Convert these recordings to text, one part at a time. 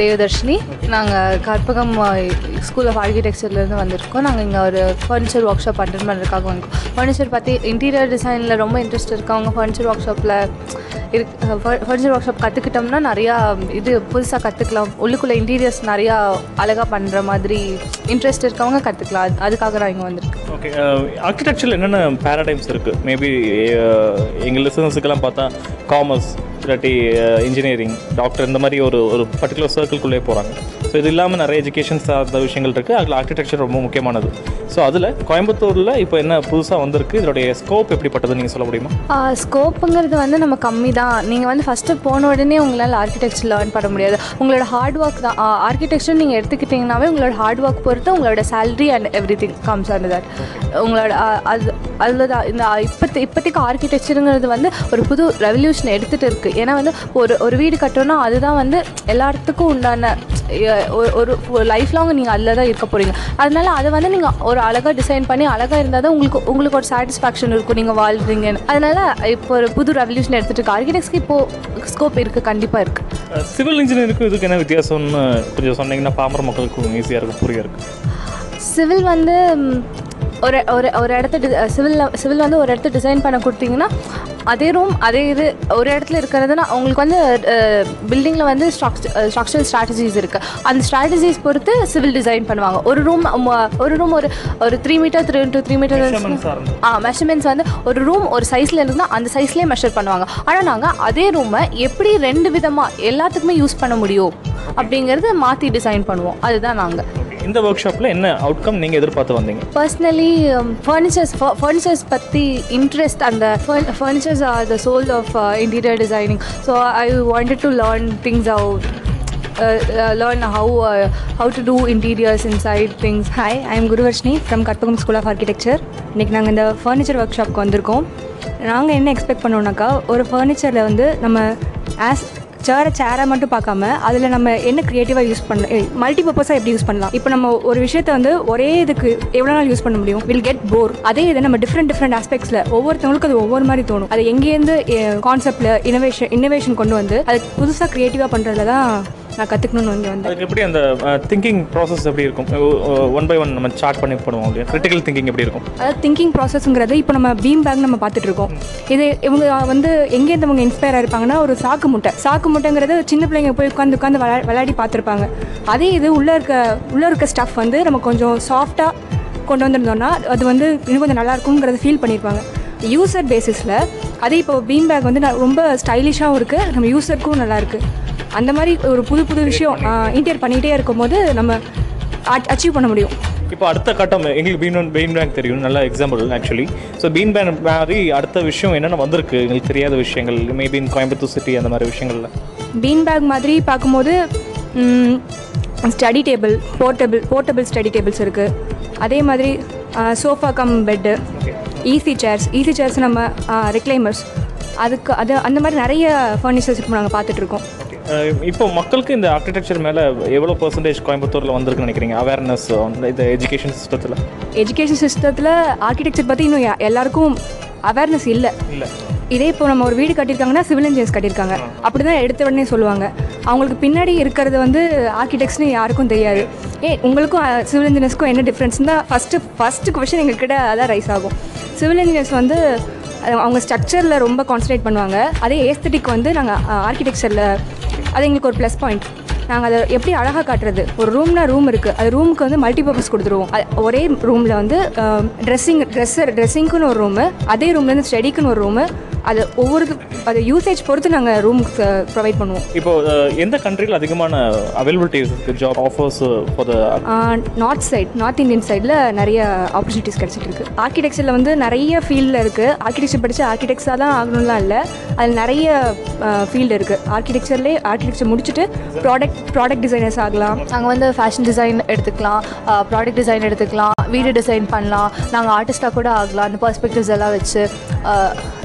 தேவதர்ஷினி. நாங்கள் Karpagam school of ஆர்கிடெக்சர்லேருந்து வந்திருக்கோம். நாங்கள் இங்கே ஒரு ஃபர்னிச்சர் ஒர்க் ஷாப் அட்டன் பண்ணுறதுக்காக வந்திருக்கோம். ஃபர்னிச்சர் பற்றி இன்டீரியர் டிசைனில் ரொம்ப இன்ட்ரெஸ்ட் இருக்கவங்க ஃபர்னிச்சர் ஒர்க் ஷாப்பில் இருக்கு ஃபர்னிச்சர் ஒர்க் ஷாப் கற்றுக்கிட்டோம்னா நிறையா இது புதுசாக கற்றுக்கலாம் உள்ளுக்குள்ளே இன்டீரியர்ஸ் நிறையா அழகாக பண்ணுற மாதிரி இன்ட்ரெஸ்ட் இருக்கவங்க கற்றுக்கலாம் அது அதுக்காக நான் இங்கே வந்திருக்கேன் ஓகே ஆர்கிடெக்சரில் uh, என்னென்ன பேரடைம்ஸ் இருக்குது மேபி uh, எங்கள் லிசனஸுக்கெல்லாம் பார்த்தா காமர்ஸ் இல்லாட்டி uh, இன்ஜினியரிங் டாக்டர் இந்த மாதிரி ஒரு ஒரு பர்டிகுலர் சர்க்கிள்குள்ளே போகிறாங்க ஸோ இது இல்லாமல் நிறைய எஜுகேஷன் சார்ந்த விஷயங்கள் இருக்குது அதில் ஆர்கிடெக்சர் ரொம்ப முக்கியமானது. ஸோ அதில் கோயம்புத்தூரில் இப்போ என்ன புதுசாக வந்திருக்கு? இதோடைய ஸ்கோப் எப்படிப்பட்டது நீங்கள் சொல்ல முடியுமா? ஸ்கோப்புங்கிறது வந்து நம்ம கம்மி தான் நீங்கள் வந்து ஃபஸ்ட்டு போன உடனே உங்களால் ஆர்கிடெக்சர் லேர்ன் பண்ண முடியாது. உங்களோட ஹார்ட் ஒர்க் தான். ஆர்கிடெக்சர் நீங்கள் எடுத்துக்கிட்டிங்கனாவே உங்களோட ஹார்ட் ஒர்க் பொறுத்து உங்களோட salary and everything comes and that உங்களோட அது அதில் தான் இந்த இப்போத்தி இப்போதைக்கு ஆர்கிடெக்சருங்கிறது வந்து ஒரு புது ரெவல்யூஷன் எடுத்துகிட்டு இருக்குது ஏன்னா வந்து ஒரு ஒரு வீடு கட்டணும்னா அதுதான் வந்து எல்லாத்துக்கும் உண்டான ஒரு- ஒரு லைஃப் லாங் நீங்கள் அதில் தான் இருக்க போகிறீங்க அதனால அதை வந்து நீங்கள் ஒரு அழகாக டிசைன் பண்ணி அழகாக இருந்தால் தான் உங்களுக்கு உங்களுக்கு ஒரு சாட்டிஸ்ஃபேக்ஷன் இருக்கும் நீங்கள் வாழ்றீங்கன்னு. அதனால இப்போ ஒரு புது ரெவல்யூஷன் எடுத்துகிட்டு இருக்கு. ஆர்கிடெக்ட்ஸ்க்கு இப்போது ஸ்கோப் இருக்குது கண்டிப்பாக இருக்குது சிவில் இன்ஜினியருக்கும் இதுக்கு என்ன வித்தியாசம்னு கொஞ்சம் சொன்னீங்கன்னா பாமர மக்களுக்கும் ஈஸியாக இருக்கும் புரிய இருக்கு? சிவில் வந்து ஒரு ஒரு ஒரு இடத்த சிவில் சிவில் வந்து ஒரு இடத்த டிசைன் பண்ண கொடுத்தீங்கன்னா அதே ரூம் அதே இது ஒரு இடத்துல இருக்கிறதுனா உங்களுக்கு வந்து பில்டிங்கில் வந்து ஸ்ட்ரக்சரல் ஸ்ட்ராட்டஜிஸ் இருக்குது அந்த ஸ்ட்ராட்டஜிஸ் பொறுத்து சிவில் டிசைன் பண்ணுவாங்க. ஒரு ரூம் ஒரு ரூம் ஒரு ஒரு three meter three to three meter ah measurements வந்து ஒரு ரூம் ஒரு சைஸில் இருக்குன்னா அந்த சைஸ்லேயே மெஷர் பண்ணுவாங்க. ஆனால் நாங்கள் அதே ரூமை எப்படி ரெண்டு விதமாக எல்லாத்துக்குமே யூஸ் பண்ண முடியும் அப்படிங்கிறது மாற்றி டிசைன் பண்ணுவோம். அதுதான் நாங்கள் இந்த ஒர்க் ஷாப்பில் என்ன அவுட்கம் நீங்கள் எதிர்பார்த்து வந்தீங்க? பர்சனலி ஃபர்னிச்சர்ஸ் ஃபர்னிச்சர்ஸ் பற்றி இன்ட்ரெஸ்ட் அந்த furnitures are the designing. Of interior designing so I wanted to learn things out learn how how to do interiors inside things hi I Guru Varshni from Karpagam school of Architecture. இன்றைக்கி நாங்கள் இந்த furniture work ஷாப்க்கு வந்திருக்கோம் நாங்கள் என்ன expect பண்ணோம்னாக்கா ஒரு ஃபர்னிச்சரில் வந்து நம்ம as சேரை சேரை மட்டும் பார்க்காம அதில் நம்ம என்ன க்ரியேட்டிவாக யூஸ் பண்ண மல்டி பர்பஸாக எப்படி யூஸ் பண்ணலாம்? இப்போ நம்ம ஒரு விஷயத்தை வந்து ஒரே இதுக்கு எவ்வளோ நாள் யூஸ் பண்ண முடியும்? வில் கெட் போர் அதே இதை நம்ம டிஃப்ரெண்ட் டிஃப்ரெண்ட் ஆஸ்பெக்ட்ஸில் ஒவ்வொருத்தவங்களுக்கும் அது ஒவ்வொரு மாதிரி தோணும். அது எங்கேருந்து கான்செப்டில் இனோவேஷன் இன்னோவேஷன் கொண்டு வந்து அது புதுசாக க்ரியேட்டிவாக பண்ணுறதுல தான் நான் கற்றுக்கணும்னு வந்து வந்தேன். எப்படி அந்த திங்கிங் ப்ராசஸ் எப்படி இருக்கும்? ஒன் பை ஒன் நம்ம சார்ட் பண்ணி பண்ணுவோம் இல்லையா? கிரிட்டிக்கல் திங்கிங் எப்படி இருக்கும்? அதாவது திங்கிங் ப்ராசஸ்ங்கிறது இப்போ நம்ம பீம் பேக் நம்ம பார்த்துட்டு இருக்கோம். இது இவங்க வந்து எங்கேருந்து அவங்க இன்ஸ்பயர் ஆயிருப்பாங்கன்னா ஒரு சாக்கு முட்டை. சாக்கு முட்டைங்கிறது சின்ன பிள்ளைங்க போய் உட்காந்து உட்காந்து விளா விளையாடி பார்த்துருப்பாங்க. அதே இது உள்ளே இருக்க உள்ளே இருக்க ஸ்டஃப் வந்து நம்ம கொஞ்சம் சாஃப்டாக கொண்டு வந்திருந்தோம்னா அது வந்து இன்னும் கொஞ்சம் நல்லா இருக்குங்கிறத ஃபீல் பண்ணியிருப்பாங்க யூசர் பேசிஸில் அதே இப்போ பீம் பேக் வந்து நான் ரொம்ப ஸ்டைலிஷாகவும் இருக்குது நம்ம யூசருக்கும் நல்லா இருக்குது அந்த மாதிரி ஒரு புது புது விஷயம் இன்டீரியர் பண்ணிகிட்டே இருக்கும்போது நம்ம அச்சீவ் பண்ண முடியும். இப்போ அடுத்த கட்டம் எங்களுக்கு பீன் பீன் பேங்க் தெரியும் நல்ல example actually so bean bank மாதிரி அடுத்த விஷயம் என்னென்ன வந்திருக்கு? எங்களுக்கு தெரியாத விஷயங்கள் மேபி இன் கோயம்புத்தூர் சிட்டி அந்த மாதிரி விஷயங்கள்ல. பீன் பேக் மாதிரி பார்க்கும்போது study table portable portable study tables இருக்குது அதே மாதிரி sofa cum bed easy chairs easy chairs நம்ம ரெக்ளைமர்ஸ் அதுக்கு அது அந்த மாதிரி நிறைய ஃபர்னிச்சர்ஸ் இப்போ நாங்கள் பார்த்துட்ருக்கோம். இப்போ மக்களுக்கு இந்த ஆர்கிடெக்சர் மேலே எவ்வளோ பர்சன்டேஜ் கோயம்புத்தூரில் வந்திருக்குன்னு நினைக்கிறீங்க? அவேர்னஸ் இந்த எஜுகேஷன் சிஸ்டத்தில் எஜுகேஷன் சிஸ்டத்தில் ஆர்கிடெக்சர் பற்றி இன்னும் எல்லாருக்கும் அவேர்னஸ் இல்லை. இல்லை. இதே இப்போ நம்ம ஒரு வீடு கட்டியிருக்காங்கன்னா சிவில் இன்ஜினியர்ஸ் கட்டியிருக்காங்க. அப்படி தான் எடுத்த உடனே சொல்லுவாங்க. அவங்களுக்கு பின்னாடி இருக்கிறது வந்து ஆர்கிடெக்ட்ஸ்னு யாருக்கும் தெரியாது. ஏ உங்களுக்கும் சிவில் இன்ஜினியர்ஸ்க்கும் என்ன டிஃப்ரென்ஸ் தான் ஃபஸ்ட்டு ஃபஸ்ட்டு கொஷின் எங்ககிட்ட அதான் ரைஸ் ஆகும். சிவில் இன்ஜினியர்ஸ் வந்து அவங்க ஸ்ட்ரக்சரில் ரொம்ப கான்சன்ட்ரேட் பண்ணுவாங்க. அதே ஏஸ்தட்டிக் வந்து நாங்கள் ஆர்கிடெக்சரில் அது எங்களுக்கு ஒரு ப்ளஸ் பாயிண்ட் நாங்கள் அதை எப்படி அழகாக காட்டுறது? ஒரு ரூம்னா ரூம் இருக்குது அது ரூமுக்கு வந்து மல்டிபர்பஸ் கொடுத்துருவோம். அது ஒரே ரூமில் வந்து ட்ரெஸ்ஸிங் ட்ரெஸ்ஸர் ட்ரெஸ்ஸிங்க்குன்னு ஒரு ரூமு அதே ரூம்லேருந்து ஸ்டடிக்குன்னு ஒரு ரூமு அது ஒவ்வொரு அது யூசேஜ் பொறுத்து நாங்கள் ரூம் ப்ரொவைட் பண்ணுவோம். இப்போ எந்த கண்ட்ரியில் அதிகமான அவைலபிலிட்டி இருக்குது job offers for the north side north Indian சைடில் நிறைய ஆப்பர்ச்சுனிட்டிஸ் கிடச்சிட்டு இருக்கு. ஆர்கிடெக்சரில் வந்து நிறைய ஃபீல்டில் இருக்குது ஆர்கிடெக்சர் படித்து ஆர்கிடெக்ட்ஸாக தான் ஆகணும்லாம் இல்லை. அதில் நிறைய ஃபீல்டு இருக்குது ஆர்கிடெக்சர்லேயே ஆர்கிடெக்சர் முடிச்சுட்டு ப்ராடக்ட் ப்ராடக்ட் டிசைனர்ஸ் ஆகலாம். நாங்கள் வந்து ஃபேஷன் டிசைன் எடுத்துக்கலாம். ப்ராடக்ட் டிசைன் எடுத்துக்கலாம். வீடு டிசைன் பண்ணலாம். நாங்கள் ஆர்டிஸ்டாக கூட ஆகலாம். அந்த பர்ஸ்பெக்டிவ்ஸ் எல்லாம் வச்சு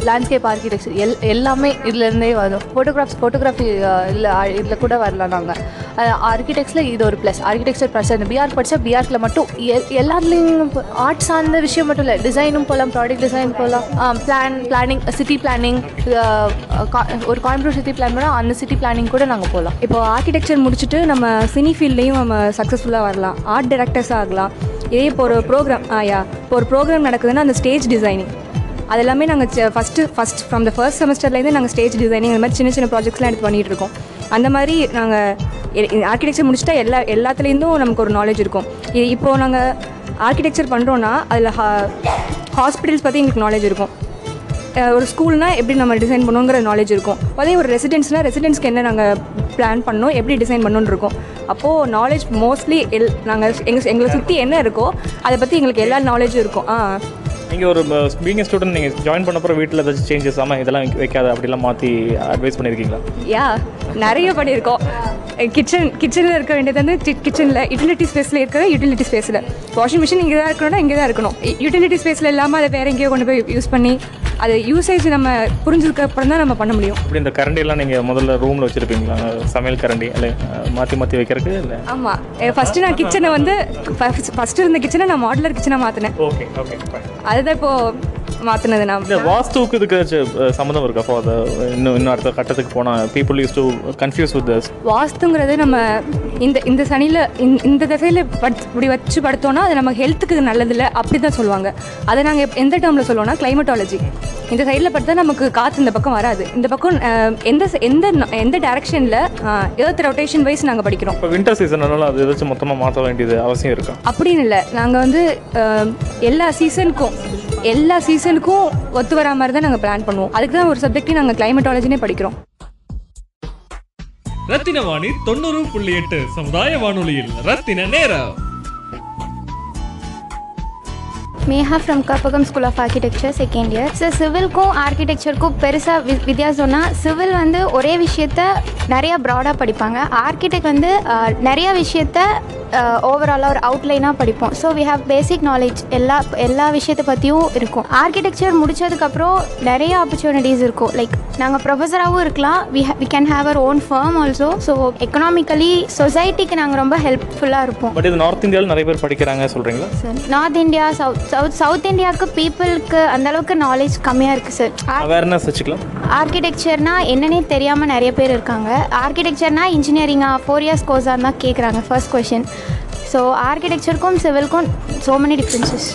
லேண்ட்ஸ்கேப் ஆர்கிடெக்சர் எல் எல்லாமே இதுலேருந்தே வரும். ஃபோட்டோகிராஃப்ஸ் ஃபோட்டோகிராஃபி இல்லை இதில் கூட வரலாம் நாங்கள் ஆர்கிடெக்ட்ஸில் இது ஒரு ப்ளஸ் ஆர்கிடெக்சர் ப்ளஸ் அந்த பிஆர் படித்தா பிஆர்க்கில் மட்டும் எல் எல்லாத்துலேயும் ஆர்ட் சார்ந்த விஷயம் மட்டும் இல்லை. டிசைனும் போகலாம் ப்ராடக்ட் டிசைன் போகலாம் பிளான் பிளானிங் சிட்டி பிளானிங் ஒரு கோயம்புத்தூர் சிட்டி பிளான் பண்ணால் அந்த சிட்டி பிளானிங் கூட நாங்கள் போகலாம் இப்போ ஆர்கிடெக்சர் முடிச்சுட்டு நம்ம சினி ஃபீல்ட்லேயும் நம்ம சக்ஸஸ்ஃபுல்லாக வரலாம். ஆர்ட் டைரக்டர்ஸ் ஆகலாம். இதே இப்போ ஒரு ப்ரோக்ராம் ஆயா இப்போ ஒரு ப்ரோக்ராம் நடக்குதுன்னா அந்த ஸ்டேஜ் டிசைனிங் அது எல்லாமே நாங்கள் first first from the first செமஸ்டர்லேருந்து நாங்கள் ஸ்டேஜ் டிசைனிங் அந்த மாதிரி சின்ன சின்ன ப்ராஜெக்ட்ஸ்லாம் எடுத்து பண்ணிகிட்டு இருக்கோம். அந்த மாதிரி நாங்கள் ஆர்கிடெக்சர் முடிச்சுட்டா எல்லா எல்லாத்துலேருந்தும் நமக்கு ஒரு நாலேஜ் இருக்கும். இப்போது நாங்கள் ஆர்கிடெக்சர் பண்ணுறோன்னா அதில் ஹா ஹாஸ்பிட்டல்ஸ் பற்றி எங்களுக்கு நாலேஜ் இருக்கும். ஒரு ஸ்கூல்னா எப்படி நம்ம டிசைன் பண்ணுங்கிற நாலேஜ் இருக்கும். அதே ஒரு ரெசிடென்ஸ்னால் ரெசிடென்ஸ்க்கு என்ன நாங்கள் பிளான் பண்ணோம் எப்படி டிசைன் பண்ணணும்னு இருக்கும். அப்போது நாலேஜ் மோஸ்ட்லி எல் நாங்கள் எங்கள் எங்களை சுற்றி என்ன இருக்கோ அதை பற்றி எங்களுக்கு எல்லா நாலேஜும் இருக்கும். ஆ. நீங்கள் ஒரு பீங் ஸ்டூடெண்ட் நீங்கள் ஜாயின் பண்ண அப்புறம் வீட்டில் ஏதாச்சும் சேஞ்சஸ் ஆமாம் இதெல்லாம் வைக்காத அப்படிலாம் மாற்றி அட்வைஸ் பண்ணியிருக்கீங்களா யா நிறைய பண்ணியிருக்கோம். கிச்சன் கிச்சனில் இருக்க வேண்டியது வந்து கிச்சனில் யூட்டிலிட்டி ஸ்பேஸில் இருக்கிற யூட்டிலிட்டி ஸ்பேஸில் வாஷிங் மிஷின் இங்கே தான் இருக்கணும்னா இங்கே தான் இருக்கணும். யூட்டிலிட்டி ஸ்பேஸில் இல்லாமல் அதை வேறு எங்கேயோ கொண்டு போய் யூஸ் பண்ணி அது யூசேஜ் நம்ம புரிஞ்சதுக்கு அப்புறம் தான் நம்ம பண்ண முடியும். இப்படி இந்த கரண்டியெல்லாம் நீங்கள் முதல்ல ரூமில் வச்சுருப்பீங்களா? சமையல் கரண்டி இல்லை மாற்றி மாற்றி வைக்கிறதுக்கு இல்லை? ஆமாம் ஃபஸ்ட்டு நான் கிச்சனை வந்து ஃபஸ்ட்டு இருந்த கிச்சனை நான் மாடுலர் கிச்சனாக மாற்றினேன் ஓகே ஓகே அதுதான் இப்போது மாற்றினது நான் வாஸ்துவுக்கு இதுக்கு சம்மந்தம் இருக்கா? ஃபார் இன்னும் இன்னும் அடுத்த கட்டத்துக்கு போனால் people use to confuse with தஸ் வாஸ்துங்கிறது நம்ம இந்த இந்த சனியில் இந்த திசையில் பட் இப்படி வச்சு படுத்தோன்னா அது நம்ம ஹெல்த்துக்கு நல்லதில்லை அப்படி தான் சொல்லுவாங்க. அதை நாங்கள் எந்த டேர்மில் சொல்லுவோம்னா கிளைமட்டாலஜி இந்த சைடில் படுத்தா நமக்கு காற்று இந்த பக்கம் வராது. இந்த பக்கம் எந்த எந்த எந்த டேரக்ஷனில் எர்த் ரொட்டேஷன் வைஸ் நாங்கள் படிக்கிறோம். இப்போ வின்டர் சீசன்னால அது ஏதாச்சும் மொத்தமாக மாற்ற வேண்டியது அவசியம் இருக்கா? அப்படின்னு இல்லை. நாங்கள் வந்து எல்லா சீசனுக்கும் எல்லா சீசனுக்கும் ஒத்து வரா மாதிரி தான் நாங்கள் பிளான் பண்ணுவோம். அதுக்கு தான் ஒரு சப்ஜெக்டையும் நாங்கள் கிளைமட்டாலஜினே படிக்கிறோம். ரத்தின வாணி தொண்ணூறு புள்ளி எட்டு சமுதாய வானொலியில் ரத்தின நேரம். Megha from Karpagam school of architecture second year so சிவிலுக்கும் ஆர்கிடெக்சருக்கும் பெருசாக வி வித்தியாசம்னா சிவில் வந்து ஒரே விஷயத்த நிறைய ப்ராடாக படிப்பாங்க. ஆர்கிடெக்ட் வந்து நிறைய விஷயத்த ஓவராலாக ஒரு அவுட்லைனாக படிப்போம். So we have basic knowledge எல்லா எல்லா விஷயத்தை பற்றியும் இருக்கும். ஆர்கிடெக்சர் முடிச்சதுக்கப்புறம் நிறைய ஆப்பர்ச்சுனிட்டிஸ் இருக்கும். லைக் நாங்கள் ப்ரொஃபஸராகவும் இருக்கலாம். We we can have our own firm also so economically சொசைட்டிக்கு நாங்கள் ரொம்ப ஹெல்ப்ஃபுல்லாக இருப்போம். பட் இது நார்த் இந்தியாவில் நிறைய பேர் படிக்கிறாங்க சொல்கிறீங்களா sir north India south south south இந்தியாவுக்கு பீப்புளுக்கு அந்த அளவுக்கு நாலேஜ் கம்மியாக இருக்குது சார் அவேர்னஸ் வச்சுக்கலாம். ஆர்கிடெக்சர்னா என்னன்னே தெரியாமல் நிறைய பேர் இருக்காங்க. ஆர்கிடெக்சர்னா இன்ஜினியரிங்கா ஃபோர் இயர்ஸ் கோர்ஸாக தான் கேட்குறாங்க first question so ஆர்கிடெக்சருக்கும் சிவிலுக்கும் so many differences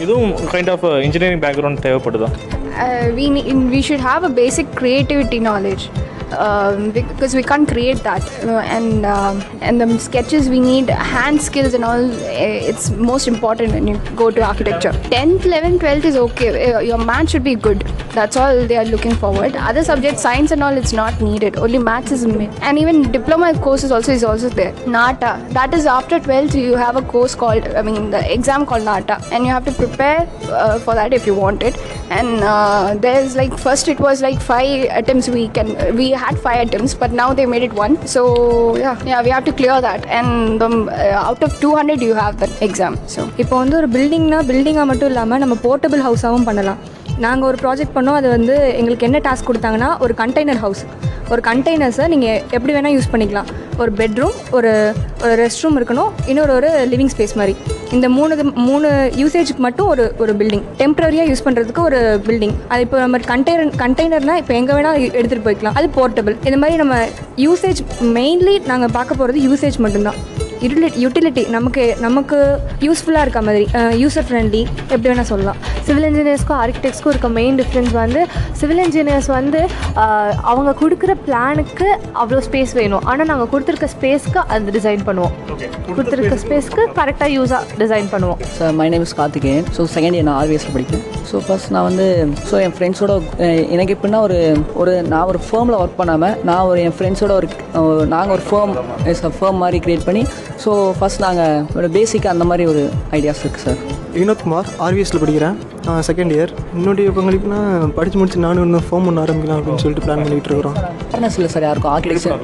இதுவும் கைண்ட் ஆஃப் இன்ஜினியரிங் பேக்ரவுண்ட் தேவைப்படுதா uh, we need, we should have a basic creativity knowledge um, because we can't create that and um, and the sketches we need hand skills and all uh, it's most important when you go to architecture. 10th 11th 12th is okay Uh, your math should be good. That's all they are looking forward. Other subjects science and all it's not needed. Only maths is ma- and even diploma courses also is also there. Nata that is after 12th you have a course called i mean the exam called nata. And you have to prepare uh, for that if you want it and uh, there's like first it was like five attempts we can we had five attempts but now they made it one so yeah yeah we have to clear that and um, uh, out of 200 you have that exam so இப்போ வந்து ஒரு பில்டிங்னா பில்டிங்காக மட்டும் இல்லாமல் நம்ம portable ஹவுஸாகவும் பண்ணலாம் நாங்கள் ஒரு project பண்ணோம். அது வந்து எங்களுக்கு என்ன டாஸ்க் கொடுத்தாங்கன்னா ஒரு கண்டெய்னர் ஹவுஸ் ஒரு கண்டெய்னர்ஸை நீங்கள் எப்படி வேணால் யூஸ் பண்ணிக்கலாம். ஒரு பெட்ரூம் ஒரு ஒரு ரெஸ்ட் ரூம் இருக்கணும். இன்னொரு ஒரு லிவிங் ஸ்பேஸ் மாதிரி. இந்த மூணு மூணு யூசேஜுக்கு மட்டும் ஒரு ஒரு பில்டிங் டெம்பரரியாக யூஸ் பண்ணுறதுக்கு ஒரு பில்டிங் அது இப்போ நம்ம கண்டெய்னர் கண்டெய்னர்னால் இப்போ எங்கே வேணால் எடுத்துகிட்டு போய்க்கலாம். அது போர்ட்டபிள் இந்த மாதிரி நம்ம யூசேஜ் மெயின்லி நாங்கள் பார்க்க போகிறது யூசேஜ் மட்டும்தான். யூட்டிலிட்டி யூட்டிலிட்டி நமக்கு நமக்கு யூஸ்ஃபுல்லாக இருக்க மாதிரி யூசர் ஃப்ரெண்ட்லி எப்படி வேணால் சொல்லலாம். சிவில் இன்ஜினியர்ஸ்க்கும் ஆர்கிடெக்ட்ஸ்க்கும் இருக்க மெயின் டிஃப்ரென்ஸ் வந்து சிவில் இன்ஜினியர்ஸ் வந்து அவங்க கொடுக்குற பிளானுக்கு அவ்வளோ ஸ்பேஸ் வேணும். ஆனால் நாங்கள் கொடுத்துருக்க ஸ்பேஸ்க்கு அந்த டிசைன் பண்ணுவோம். கொடுத்துருக்க ஸ்பேஸ்க்கு கரெக்டாக யூஸாக டிசைன் பண்ணுவோம். Sir my name is Karthikeyan. So second year நான் ஆர்விஎஸ்ல படிக்கிறேன். ஸோ ஃபர்ஸ்ட் நான் வந்து ஸோ என் ஃப்ரெண்ட்ஸோட எனக்கு எப்படின்னா ஒரு ஒரு நான் ஒரு ஃபேமில் ஒர்க் பண்ணாமல் நான் ஒரு என் ஃப்ரெண்ட்ஸோட ஒரு நாங்கள் ஒரு ஃபேம் ஃபேம் மாதிரி க்ரியேட் பண்ணி ஸோ ஃபர்ஸ்ட் நாங்கள் ஒரு பேசிக்காக அந்த மாதிரி ஒரு ஐடியாஸ் இருக்குது சார் வினோத்குமார் ஆர்விஎஸ்ல படிக்கிறேன். செகண்ட் இயர் என்னுடைய பங்களிப்புனா படித்து முடிச்சு நானும் இன்னும் ஃபார்ம் ஒன்று ஆரம்பிக்கலாம் அப்படின்னு சொல்லிட்டு பிளான் பண்ணிகிட்டு இருக்கிறோம். அவேர்னஸ் இல்லை சார் யாருக்கும் ஆர்கிடெக்சர்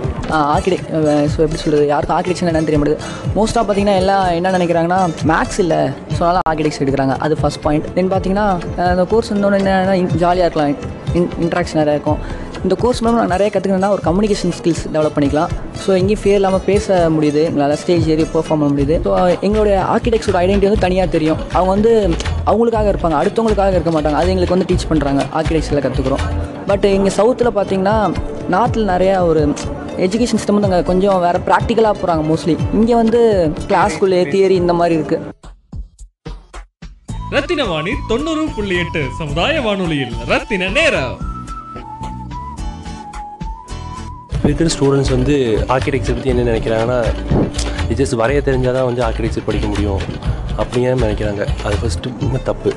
ஆர்கிடெக்ட் ஸோ எப்படி சொல்கிறது யாருக்கும் ஆர்கிடெக்சர் என்னன்னு தெரிய மாட்டேது. மோஸ்ட்டாக பார்த்தீங்கன்னா எல்லாம் என்ன நினைக்கிறாங்கன்னா மேக்ஸ் இல்லை. ஸோ அதனால் ஆர்கிடெக்சர் எடுக்கிறாங்க. அது ஃபஸ்ட் பாயிண்ட் தென் பார்த்தீங்கன்னா அந்த கோர்ஸ் இன்னொன்று என்னென்னா ஜாலியாக இருக்கலாம். இன் இன்ட்ராக்ஷன் நிறையா இருக்கும். இந்த கோர்ஸ் மூலம் நான் நிறைய கற்றுக்கணும்னா ஒரு கம்யூனிகேஷன் ஸ்கில்ஸ் டெவலப் பண்ணிக்கலாம். ஸோ எங்கேயும் ஃபேர் இல்லாமல் பேச முடியுது. எங்களால் ஸ்டேஜ் ஏறி பெர்ஃபார்ம் பண்ண முடியுது. ஸோ எங்களுடைய ஆர்கிடெக்ட்ஸோட ஐடென்டிட்டி வந்து தனியாக தெரியும். அவங்க வந்து அவங்களுக்காக இருப்பாங்க. அடுத்தவங்களுக்காக இருக்க மாட்டாங்க. அது எங்களுக்கு வந்து டீச் பண்ணுறாங்க ஆர்கிடெக்சரில் கற்றுக்குறோம் பட் இங்கே சவுத்தில் பார்த்தீங்கன்னா நார்த்தில் நிறையா ஒரு எஜுகேஷன் சிஸ்டம் வந்து அங்கே கொஞ்சம் வேறு ப்ராக்டிக்கலாக போகிறாங்க மோஸ்ட்லி இங்கே வந்து கிளாஸ்குள்ளே தியரி இந்த மாதிரி இருக்குது ரத்தின வாணி தொண்ணூறு புள்ளி எட்டு சமுதாய வானொலியில் ரத்தின நேரம். இப்போ இருக்கிற ஸ்டூடெண்ட்ஸ் வந்து ஆர்கிடெக்சர் பற்றி என்ன நினைக்கிறாங்கன்னா இது ஜஸ்ட் வரைய தெரிஞ்சால் தான் வந்து ஆர்கிடெக்சர் படிக்க முடியும் அப்படிங்கிற நினைக்கிறாங்க. அது ஃபஸ்ட்டு தப்பு.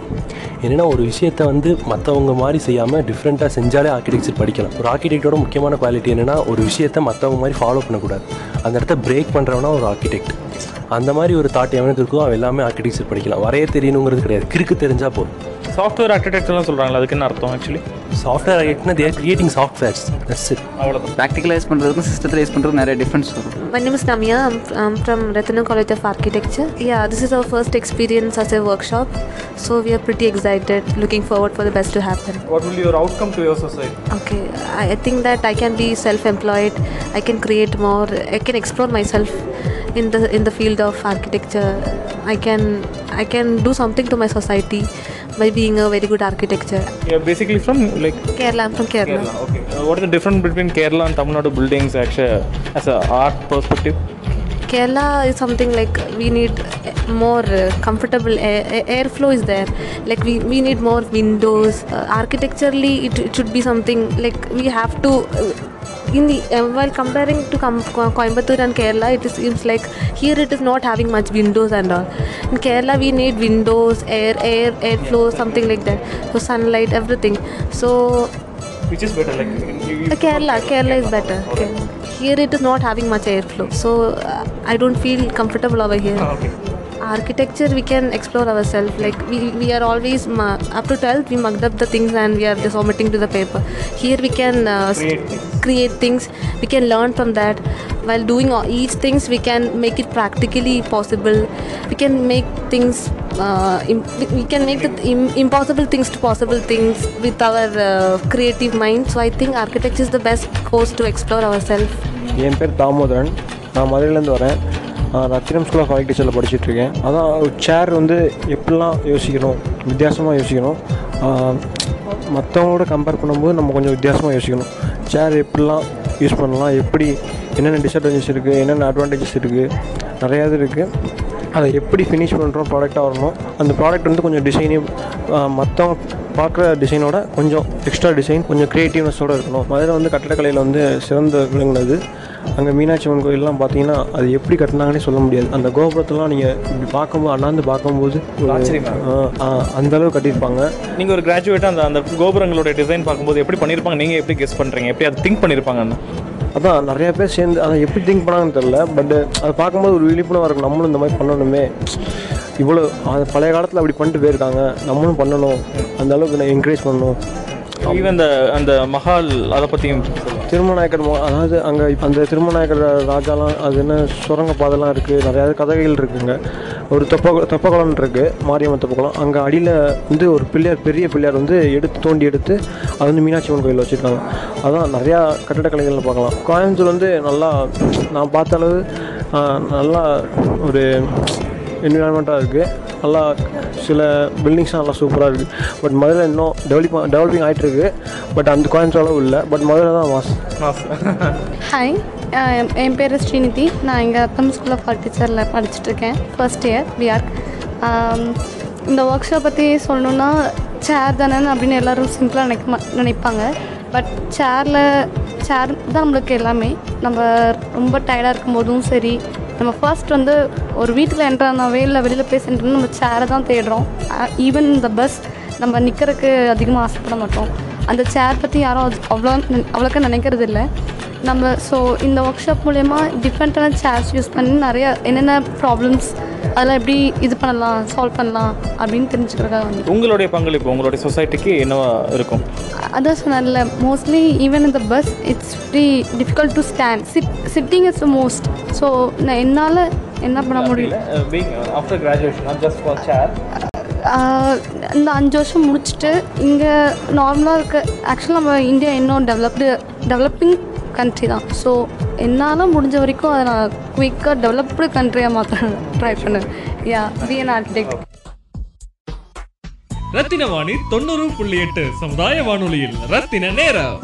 என்னென்னா ஒரு விஷயத்தை வந்து மற்றவங்க மாதிரி செய்யாமல் டிஃப்ரெண்ட்டாக செஞ்சாலே ஆர்கிடெக்சர் படிக்கலாம். ஒரு ஆர்கிடெக்டோட முக்கியமான குவாலிட்டி என்னென்னா ஒரு விஷயத்தை மற்றவங்க மாதிரி ஃபாலோ பண்ணக்கூடாது. அந்த இடத்த பிரேக் பண்ணுறவனா ஒரு ஆர்கிடெக்ட் அந்த மாதிரி ஒரு தாட் எவனுக்கு இருக்கோ அவன் எல்லாமே ஆர்கிடெக்சர் படிக்கலாம். வரைய தெரியணுங்கிறது கிடையாது. கிறுக்கு தெரிஞ்சால் போதும். சாஃப்ட்வேர் ஆர்கிடெக்டர்லாம் சொல்கிறாங்களா அதுக்கு என்ன அர்த்தம் actually software ஆர்கிடெக்ட்னா they're creating softwares that's it அவ்வளோதான் ப்ராக்டிகலைஸ் பண்ணுறதுக்கும் சிஸ்டத்தைஸ் பண்ணுறதுக்கும் நிறைய டிஃப்ரென்ஸ் வரும் My name is Namia. I'm, I'm from Ratnam College of Architecture. Yeah, this is our first experience as a workshop. So we are pretty excited, looking forward for the best to happen. What will your outcome to your society Okay, I, I think that I can be self-employed. I can create more. I can explore myself in the in the field of architecture. I can I can do something to my society by being a very good architecture. Basically from like Kerala, I'm from Kerala. Kerala. Okay. Uh, what is the difference between Kerala and Tamil Nadu buildings actually as a art perspective? Kerala is something like we need more uh, comfortable air, air- airflow is there like we, we need more windows uh, architecturally it, it should be something like we have to uh, in the uh, while comparing to Com- Coimbatore and Kerala it seems like here it is not having much windows and all in Kerala we need windows air air airflow something like that so sunlight everything so Which is better? Like uh, Kerala, Kerala is better. Kerala. Here it is not having much airflow, so uh, I don't feel comfortable over here. okay. Architecture, we can explore ourselves. Like we, we are always mu- up to 12 we mugged up the things and we are just omitting to the paper. Here we can uh, Create things. create things. We can learn from that. While doing all, each things, we can make it practically possible. We can make things. Uh, Im- we- we can make things to impossible things to possible things with our uh, creative mind. So I think architecture is the best course to explore ourselves. என் பேர் தாமோதரன். நான் மதுரையிலேருந்து வரேன். ரத்தினம் school of ஆர்கிடெக்சரில் படிச்சுட்ருக்கேன் அதான் சேர் வந்து எப்படிலாம் யோசிக்கணும்? வித்தியாசமாக யோசிக்கணும். மற்றவங்களோட கம்பேர் பண்ணும்போது நம்ம கொஞ்சம் வித்தியாசமாக யோசிக்கணும். சேர் எப்படிலாம் யூஸ் பண்ணலாம்? எப்படி என்னென்ன டிஸ்அட்வான்டேஜஸ் இருக்குது என்னென்ன அட்வான்டேஜஸ் இருக்குது நிறையா இது இருக்குது அதை எப்படி ஃபினிஷ் பண்ணுறோம் ப்ராடக்டாக வரணும் அந்த ப்ராடக்ட் வந்து கொஞ்சம் டிசைனையும் மற்றவங்க பார்க்குற டிசைனோட கொஞ்சம் எக்ஸ்ட்ரா டிசைன் கொஞ்சம் க்ரியேட்டிவ்னஸோடு இருக்கணும். மதுரை வந்து கட்டடக்கலையில் வந்து சிறந்த விளங்குனது. அங்கே மீனாட்சி அம்மன் கோயிலெலாம் பார்த்தீங்கன்னா அது எப்படி கட்டினாங்கன்னே சொல்ல முடியாது. அந்த கோபுரத்தெல்லாம் நீங்கள் இப்படி பார்க்கும்போது அண்ணாந்து பார்க்கும்போது அந்த அளவு கட்டியிருப்பாங்க. நீங்கள் ஒரு கிராஜுவேட்டாக அந்த அந்த கோபுரங்களோட டிசைன் பார்க்கும்போது எப்படி பண்ணியிருப்பாங்க? நீங்கள் எப்படி கெஸ் பண்ணுறீங்க எப்படி அதை திங்க் பண்ணியிருப்பாங்கன்னு? அதான் நிறைய பேர் சேர்ந்து அதை எப்படி திங்க் பண்ணாங்கன்னு தெரில பட் அதை பார்க்கும்போது ஒரு விழிப்புணர்வாக இருக்கும். நம்மளும் இந்த மாதிரி பண்ணணுமே. இவ்வளோ அது பழைய காலத்தில் அப்படி பண்ணிட்டு போயிருக்காங்க. நம்மளும் பண்ணணும். அந்த அளவுக்கு என்கரேஜ் பண்ணணும். ஈவன் அந்த அந்த மஹால் அதை பற்றியும் திருமநாயக்கர் அதாவது அங்கே அந்த திருமநாயக்கர் ராஜாலாம் அது என்ன சுரங்க பாதைலாம் இருக்குது நிறையா கதைகள் இருக்குங்க. ஒரு தொப்ப தொப்பகுளம் இருக்குது மாரியம்மன் தொப்பகுளம் அங்கே அடியில் வந்து ஒரு பிள்ளையார் பெரிய பிள்ளையார் வந்து எடுத்து தோண்டி எடுத்து அது வந்து மீனாட்சி அம்மன் கோயில் வச்சுருக்காங்க. அதான் நிறையா கட்டிடக்கலைகளில் பார்க்கலாம். கோயம்புத்தூர் வந்து நல்லா நான் பார்த்த அளவு நல்லா ஒரு என்விரான்மெண்ட்டாக இருக்குது நல்லா சில பில்டிங்ஸ்லாம் நல்லா சூப்பராக இருக்குது பட் மதுரை இன்னும் டெவலப் டெவலப்பிங் ஆகிட்டு இருக்கு பட் அந்த அளவு இல்லை. பட் மதுரை தான் மாஸ் மாஸ் ஹாய் என் பேர் ஸ்ரீநிதி. நான் இங்கே அப்பம் ஸ்கூல் ஆஃப் ஆர்டிச்சரில் படிச்சுட்ருக்கேன் ஃபர்ஸ்ட் இயர் பிஆர்க் இந்த ஒர்க் ஷாப் பற்றி சொல்லணுன்னா சேர் தானே அப்படின்னு எல்லோரும் சிம்பிளாக நினைக்க மா- நினைப்பாங்க. பட் சேரில் சேர் தான் நம்மளுக்கு எல்லாமே. நம்ம ரொம்ப டயர்டாக இருக்கும் போதும் சரி நம்ம ஃபர்ஸ்ட் வந்து ஒரு வீட்டில் என்ட்ரானாவே இல்லை வெளியில் போய் சென்ட்ரு நம்ம சேரை தான் தேடுறோம். ஈவன் இந்த பஸ் நம்ம நிற்கிறதுக்கு அதிகமாக ஆசைப்பட மாட்டோம். அந்த சேர் பற்றி யாரும் அது அவ்வளோ அவ்வளோக்கா நினைக்கிறது இல்லை நம்ம ஸோ இந்த ஒர்க் ஷாப் மூலயமா டிஃப்ரெண்ட்டான சேர்ஸ் யூஸ் பண்ணி நிறைய என்னென்ன ப்ராப்ளம்ஸ் அதெல்லாம் எப்படி இது பண்ணலாம் சால்வ் பண்ணலாம் அப்படின்னு தெரிஞ்சுக்கிறதுக்காக வந்து. உங்களுடைய பங்களிப்பு உங்களுடைய சொசைட்டிக்கு என்னவா இருக்கும்? அதான் சொன்னேன்ல மோஸ்ட்லி ஈவன் இந்த bus it's very difficult to stand sit sitting is the most so நான் என்னால் என்ன பண்ண முடியும்? Being after graduation just for chair ஆஹ் இந்த அஞ்சு வருஷம் முடிச்சுட்டு இங்கே நார்மலாக இருக்க ஆக்சுவலாக நம்ம இந்தியா இன்னும் டெவலப்டு டெவலப்பிங் கண்ட்ரி தான். ஸோ என்னால் முடிஞ்ச வரைக்கும் அதை நான் குயிக்காக டெவலப்டு கண்ட்ரியாக மாற்ற ட்ரை பண்ணேன் யா be an architect Rathina Vani தொண்ணூறு புள்ளி எட்டு சமுதாய வானொலியில் ரத்தின நேரம்.